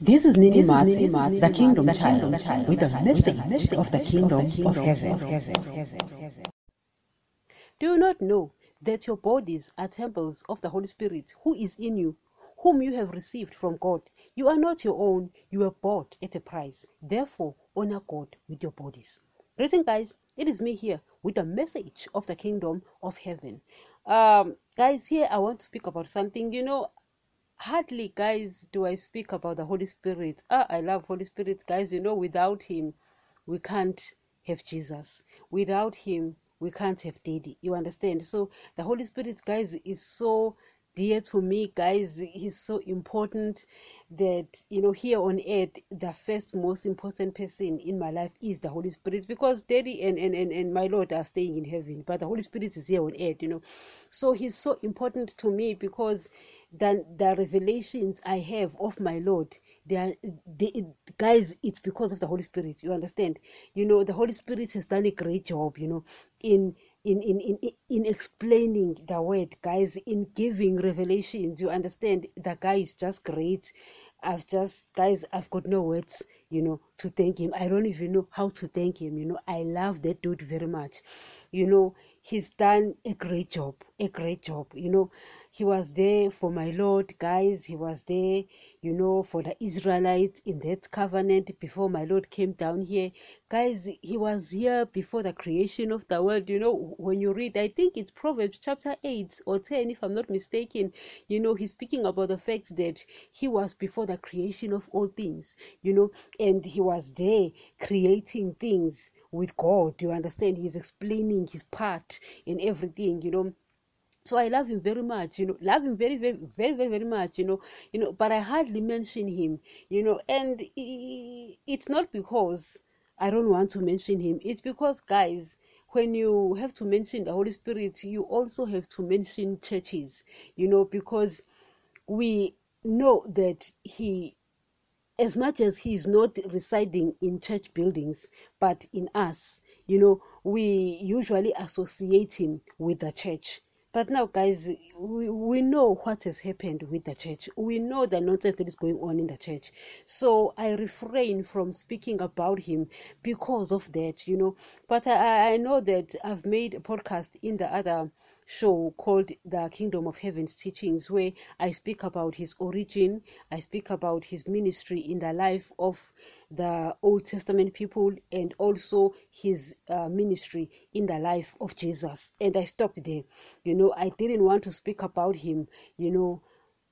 This is Nini Mats, the Kingdom Child, with the message of the Kingdom of Heaven. Do you not know that your bodies are temples of the Holy Spirit who is in you, whom you have received from God? You are not your own, you were bought at a price. Therefore, honor God with your bodies. Greeting, guys. It is me here with a message of the Kingdom of Heaven. Um, guys, here I want to speak about something. You know, hardly guys do i speak about the holy spirit ah, i love holy spirit guys you know without him we can't have jesus without him we can't have daddy you understand so the holy spirit guys is so dear to me guys he's so important that you know here on earth the first most important person in my life is the holy spirit because daddy and, and and and my lord are staying in heaven but the holy spirit is here on earth you know so he's so important to me because than the revelations I have of my Lord. They are, they, guys, it's because of the Holy Spirit. You understand? You know, the Holy Spirit has done a great job. You know, in in in in in explaining the word, guys, in giving revelations. You understand? The guy is just great. I've just guys, I've got no words, you know, to thank him. I don't even know how to thank him. You know, I love that dude very much. You know, he's done a great job, a great job. You know he was there for my Lord, guys. He was there, you know, for the Israelites in that covenant before my Lord came down here. Guys, he was here before the creation of the world. You know, when you read, I think it's Proverbs chapter 8 or 10, if I'm not mistaken, you know, he's speaking about the fact that he was before the creation of all things, you know, and he was there creating things with God. You understand? He's explaining his part in everything, you know so i love him very much you know love him very very very very very much you know you know but i hardly mention him you know and it's not because i don't want to mention him it's because guys when you have to mention the holy spirit you also have to mention churches you know because we know that he as much as he is not residing in church buildings but in us you know we usually associate him with the church but now, guys, we, we know what has happened with the church. We know the nonsense that is going on in the church. So I refrain from speaking about him because of that, you know. But I, I know that I've made a podcast in the other show called The Kingdom of Heaven's Teachings, where I speak about his origin, I speak about his ministry in the life of the Old Testament people, and also his uh, ministry in the life of Jesus. And I stopped there. You know, I didn't want to speak about him, you know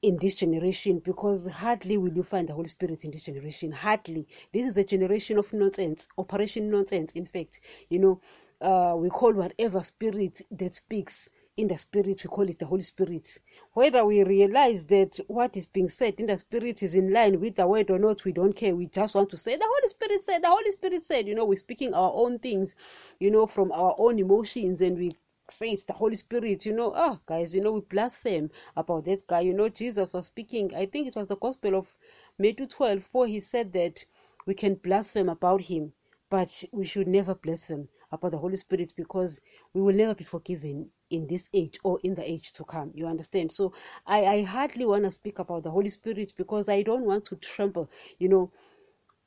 in this generation because hardly will you find the Holy Spirit in this generation. Hardly. This is a generation of nonsense, operation nonsense. In fact, you know, uh, we call whatever spirit that speaks in the spirit, we call it the Holy Spirit. Whether we realize that what is being said in the spirit is in line with the word or not, we don't care. We just want to say, the Holy Spirit said, the Holy Spirit said, you know, we're speaking our own things, you know, from our own emotions and we say it's the Holy Spirit, you know, oh guys, you know, we blaspheme about that guy. You know, Jesus was speaking, I think it was the Gospel of Matthew 12, where he said that we can blaspheme about him, but we should never blaspheme about the Holy Spirit because we will never be forgiven in this age or in the age to come. You understand? So I, I hardly want to speak about the Holy Spirit because I don't want to tremble, you know.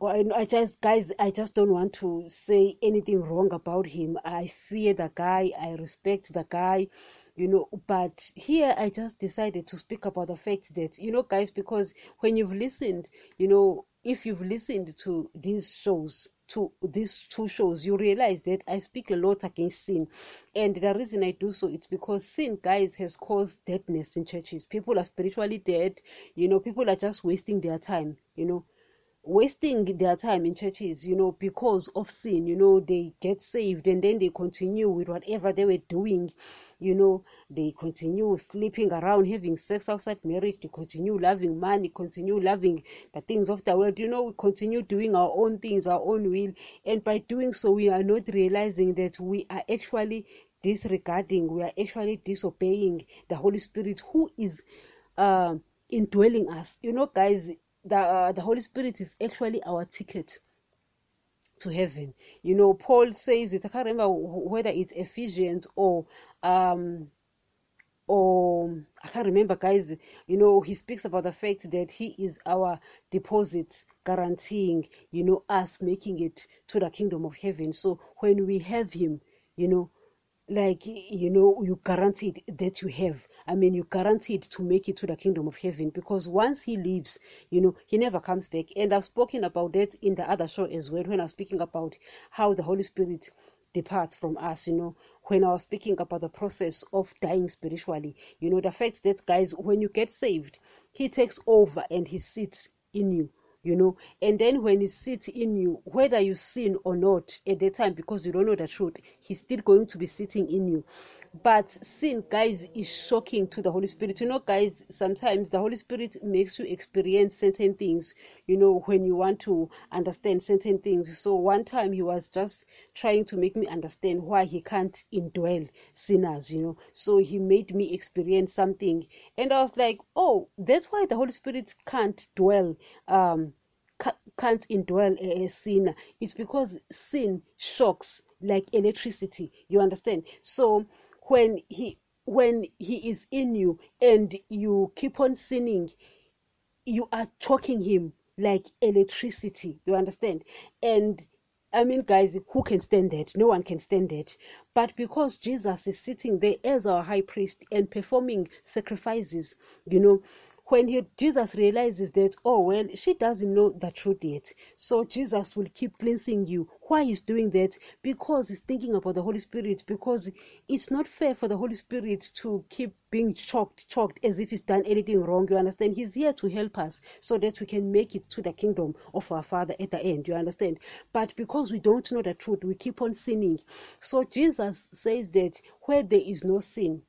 I just, guys, I just don't want to say anything wrong about him. I fear the guy, I respect the guy, you know. But here I just decided to speak about the fact that, you know, guys, because when you've listened, you know, if you've listened to these shows, to these two shows, you realize that I speak a lot against sin. And the reason I do so it's because sin, guys, has caused deadness in churches. People are spiritually dead, you know, people are just wasting their time, you know wasting their time in churches, you know, because of sin, you know, they get saved and then they continue with whatever they were doing, you know, they continue sleeping around, having sex outside marriage, they continue loving money, continue loving the things of the world, you know, we continue doing our own things, our own will, and by doing so, we are not realizing that we are actually disregarding, we are actually disobeying the Holy Spirit who is uh, indwelling us. You know, guys, the uh, the Holy Spirit is actually our ticket to heaven. You know, Paul says it. I can't remember whether it's Ephesians or um or I can't remember, guys. You know, he speaks about the fact that he is our deposit, guaranteeing, you know, us making it to the kingdom of heaven. So when we have him, you know, like you know you guaranteed that you have. I mean you guaranteed to make it to the kingdom of heaven because once he leaves you know he never comes back. And i've spoken about that in the other show as well when i was speaking about how the holy spirit departs from us you know. When i was speaking about the process of dying spiritually you know the fact that guys when you get saved he takes over and he sits in you you know. And then when he sits in you whether you sin or not at that time because you don't know the truth he's still going to be sitting in you. But sin guys is shocking to the holy spirit. You know guys sometimes the holy spirit makes you experience certain things you know when you want to understand certain things. So one time he was just trying to make me understand why he can't indwell sinners you know. So he made me experience something. And i was like oh that's why the holy spirit can't dwell um can't indwell a, a sinner. It's because sin shocks like electricity. You understand? So when he when he is in you and you keep on sinning you are choking him like electricity. You understand? And I mean, guys, who can stand that? No one can stand that. But because Jesus is sitting there as our high priest and performing sacrifices, you know, when he, Jesus realizes that, oh, well, she doesn't know the truth yet. So Jesus will keep cleansing you. Why he's doing that? Because he's thinking about the Holy Spirit. Because it's not fair for the Holy Spirit to keep being choked, choked as if he's done anything wrong. You understand? He's here to help us so that we can make it to the kingdom of our Father at the end. You understand? But because we don't know the truth, we keep on sinning. So Jesus says that where there is no sin,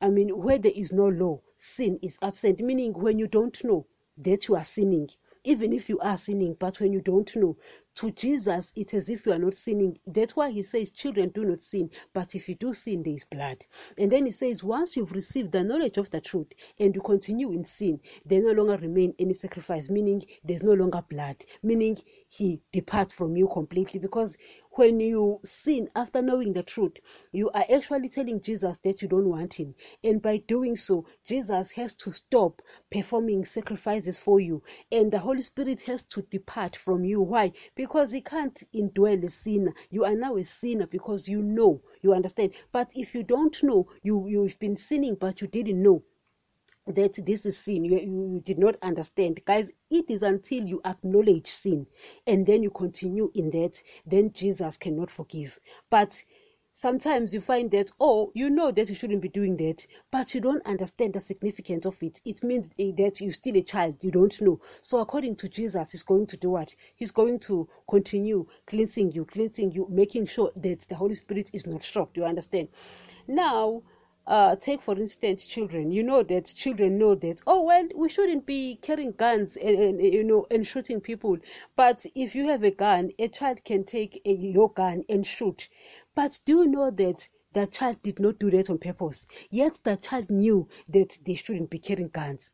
I mean, where there is no law, sin is absent, meaning when you don't know that you are sinning, even if you are sinning, but when you don't know, to Jesus, it's as if you are not sinning. That's why he says, Children, do not sin, but if you do sin, there is blood. And then he says, Once you've received the knowledge of the truth and you continue in sin, there no longer remain any sacrifice, meaning there's no longer blood, meaning he departs from you completely. Because when you sin after knowing the truth, you are actually telling Jesus that you don't want him. And by doing so, Jesus has to stop performing sacrifices for you, and the Holy Spirit has to depart from you. Why? because he can't indwell a sinner. You are now a sinner because you know, you understand. But if you don't know, you you've been sinning, but you didn't know that this is sin you, you did not understand. Guys it is until you acknowledge sin and then you continue in that then jesus cannot forgive. But sometimes you find that oh you know that you shouldn't be doing that but you don't understand the significance of it. It means eh, that you're still a child you don't know. So according to jesus he's going to do what? He's going to continue cleansing you cleansing you making sure that the holy spirit is not shocked. You understand? Now uh, take for instance children. You know that children know that oh well we shouldn't be carrying guns and, and you know and shooting people. But if you have a gun a child can take a, your gun and shoot. But do you know that the child did not do that on purpose? Yet the child knew that they shouldn't be carrying guns.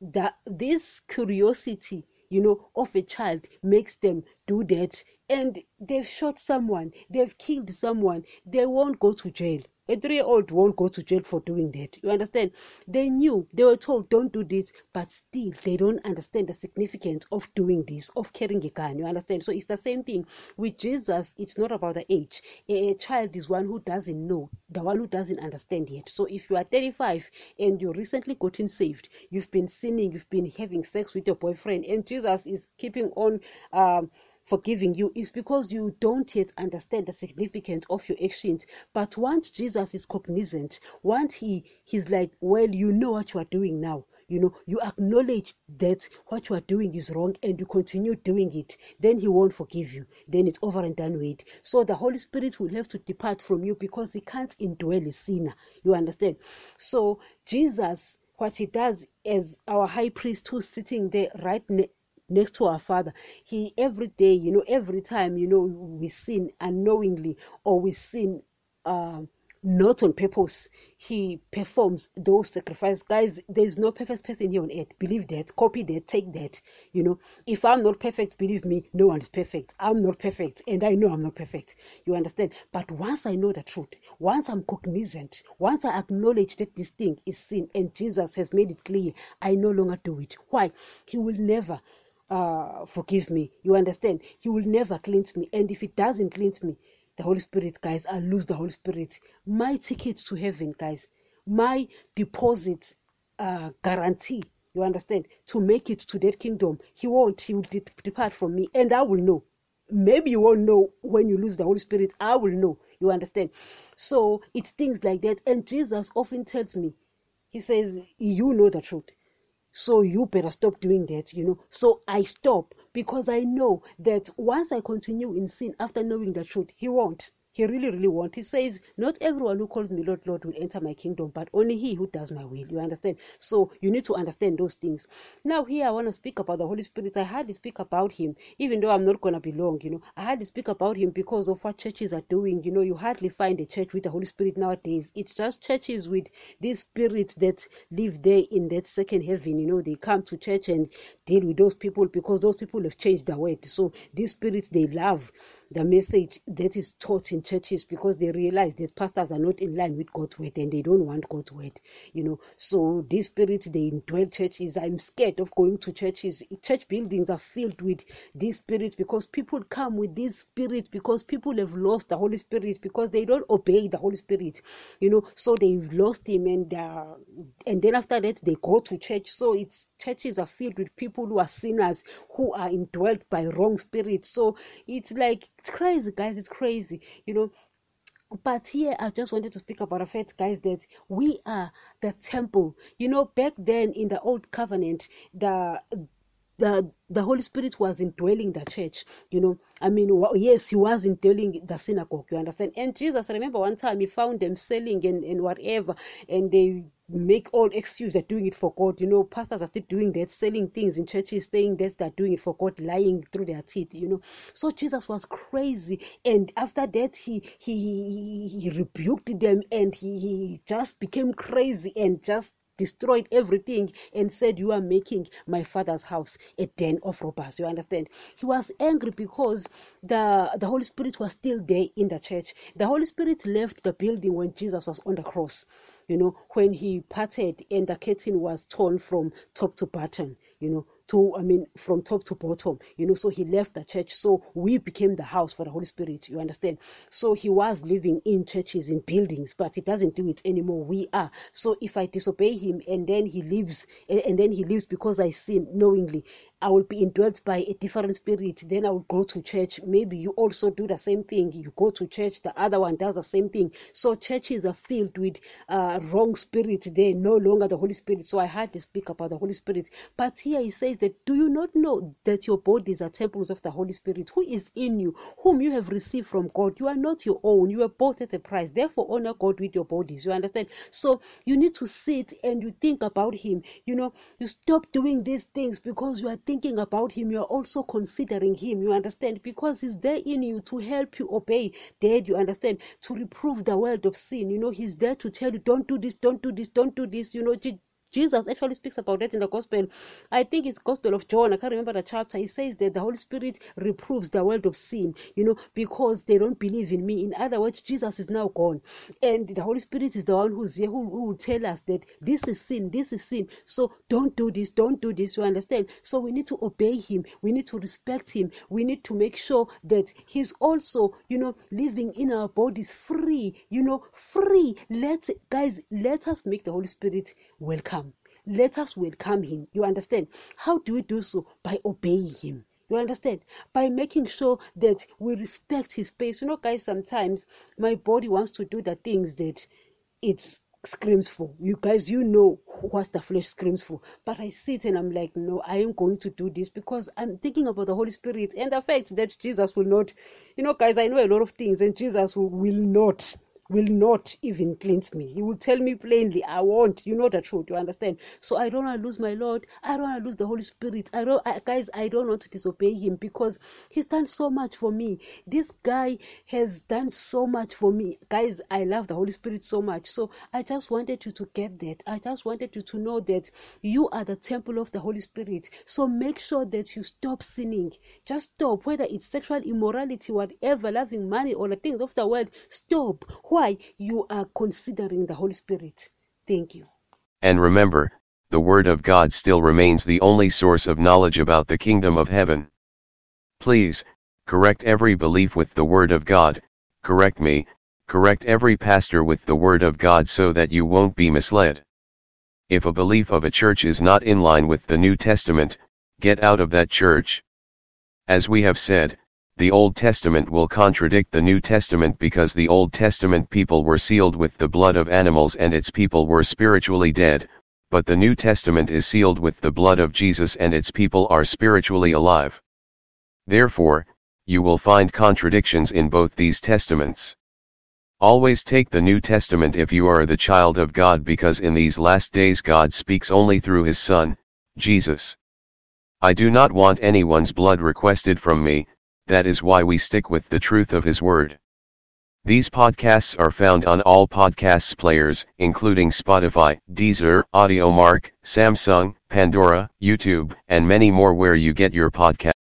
That this curiosity you know of a child makes them do that. And they've shot someone they've killed someone they won't go to jail a three year old won't go to jail for doing that. You understand? They knew, they were told, don't do this, but still they don't understand the significance of doing this, of carrying a gun. You understand? So it's the same thing with Jesus. It's not about the age. A, child is one who doesn't know, the one who doesn't understand yet. So if you are 35 and you recently gotten saved, you've been sinning, you've been having sex with your boyfriend, and Jesus is keeping on. Um, forgiving you is because you don't yet understand the significance of your actions. But once Jesus is cognizant, once he he's like, well, you know what you are doing now. You know, you acknowledge that what you are doing is wrong and you continue doing it, then he won't forgive you. Then it's over and done with. So the Holy Spirit will have to depart from you because he can't indwell a sinner. You understand? So Jesus what he does as our high priest who's sitting there right next to our father. He every day you know every time you know we sin unknowingly or we sin uh, not on purpose he performs those sacrifices. Guys there's no perfect person here on earth. Believe that. Copy that. Take that. You know if i'm not perfect believe me no one is perfect. I'm not perfect and i know i'm not perfect. You understand? But once i know the truth once i'm cognizant once i acknowledge that this thing is sin and jesus has made it clear i no longer do it. Why? He will never uh forgive me you understand he will never cleanse me and if he doesn't cleanse me the Holy Spirit, guys. I lose the Holy Spirit. My ticket to heaven, guys. My deposit uh, guarantee. You understand? To make it to that kingdom, He won't. He will de- depart from me, and I will know. Maybe you won't know when you lose the Holy Spirit. I will know. You understand? So it's things like that. And Jesus often tells me, He says, "You know the truth." So you better stop doing that, you know. So I stop because I know that once I continue in sin after knowing the truth, He won't. He really, really won't. He says, Not everyone who calls me Lord, Lord will enter my kingdom, but only he who does my will. You understand? So you need to understand those things. Now, here I want to speak about the Holy Spirit. I hardly speak about him, even though I'm not going to be long, you know. I hardly speak about him because of what churches are doing. You know, you hardly find a church with the Holy Spirit nowadays. It's just churches with these spirits that live there in that second heaven. You know, they come to church and deal with those people because those people have changed their word. So these spirits, they love the message that is taught in churches because they realize that pastors are not in line with God's word and they don't want God's word, you know. So these spirits they indwell churches. I'm scared of going to churches. Church buildings are filled with these spirits because people come with these spirits because people have lost the Holy Spirit because they don't obey the Holy Spirit, you know. So they've lost Him and uh, and then after that they go to church. So it's churches are filled with people who are sinners who are indwelt by wrong spirits. So it's like it's crazy, guys. It's crazy, you know. But here, I just wanted to speak about the fact, guys, that we are the temple. You know, back then in the old covenant, the the the Holy Spirit was indwelling the church. You know, I mean, yes, he was indwelling the synagogue. You understand? And Jesus, remember one time he found them selling and, and whatever, and they make all excuse they're doing it for God. You know, pastors are still doing that, selling things in churches, saying that they're doing it for God, lying through their teeth. You know, so Jesus was crazy, and after that, he he he rebuked them, and he, he just became crazy and just destroyed everything and said you are making my father's house a den of robbers. You understand? He was angry because the the holy spirit was still there in the church. The holy spirit left the building when jesus was on the cross you know when he parted and the curtain was torn from top to bottom you know to i mean from top to bottom you know so he left the church. So we became the house for the holy spirit you understand? So he was living in churches in buildings but he doesn't do it anymore. We are. So if i disobey him and then he leaves and then he leaves because i sin knowingly I will be indwelt by a different spirit. Then I will go to church. Maybe you also do the same thing. You go to church, the other one does the same thing. So churches are filled with uh, wrong spirit. They're no longer the Holy Spirit. So I had to speak about the Holy Spirit. But here he says that, do you not know that your bodies are temples of the Holy Spirit who is in you, whom you have received from God? You are not your own. You are bought at a price. Therefore, honor God with your bodies. You understand? So you need to sit and you think about Him. You know, you stop doing these things because you are thinking thinking about him, you are also considering him. You understand? Because he's there in you to help you obey. Dad, you understand? To reprove the world of sin. You know, he's there to tell you, don't do this, don't do this, don't do this. You know, Jesus actually speaks about that in the gospel. I think it's Gospel of John. I can't remember the chapter. He says that the Holy Spirit reproves the world of sin, you know, because they don't believe in me. In other words, Jesus is now gone. And the Holy Spirit is the one who's here who, who will tell us that this is sin, this is sin. So don't do this, don't do this. You understand? So we need to obey him. We need to respect him. We need to make sure that he's also, you know, living in our bodies free, you know, free. Let guys, let us make the Holy Spirit welcome let us welcome him. You understand? How do we do so? By obeying him. You understand? By making sure that we respect his space. You know, guys, sometimes my body wants to do the things that it screams for. You guys, you know what the flesh screams for. But I sit and I'm like, no, I am going to do this because I'm thinking about the Holy Spirit and the fact that Jesus will not, you know, guys, I know a lot of things and Jesus will, will not will not even cleanse me. He will tell me plainly, I want. You know the truth. You understand? So I don't want to lose my Lord. I don't want to lose the Holy Spirit. I don't, I, guys. I don't want to disobey Him because He's done so much for me. This guy has done so much for me, guys. I love the Holy Spirit so much. So I just wanted you to get that. I just wanted you to know that you are the temple of the Holy Spirit. So make sure that you stop sinning. Just stop. Whether it's sexual immorality, whatever, loving money or the things of the world, stop why you are considering the Holy Spirit. Thank you. And remember, the Word of God still remains the only source of knowledge about the kingdom of heaven. Please, correct every belief with the Word of God, correct me, correct every pastor with the Word of God so that you won't be misled. If a belief of a church is not in line with the New Testament, get out of that church. As we have said, the Old Testament will contradict the New Testament because the Old Testament people were sealed with the blood of animals and its people were spiritually dead, but the New Testament is sealed with the blood of Jesus and its people are spiritually alive. Therefore, you will find contradictions in both these testaments. Always take the New Testament if you are the child of God because in these last days God speaks only through his Son, Jesus. I do not want anyone's blood requested from me, that is why we stick with the truth of His Word. These podcasts are found on all podcasts players, including Spotify, Deezer, Audiomack, Samsung, Pandora, YouTube, and many more where you get your podcast.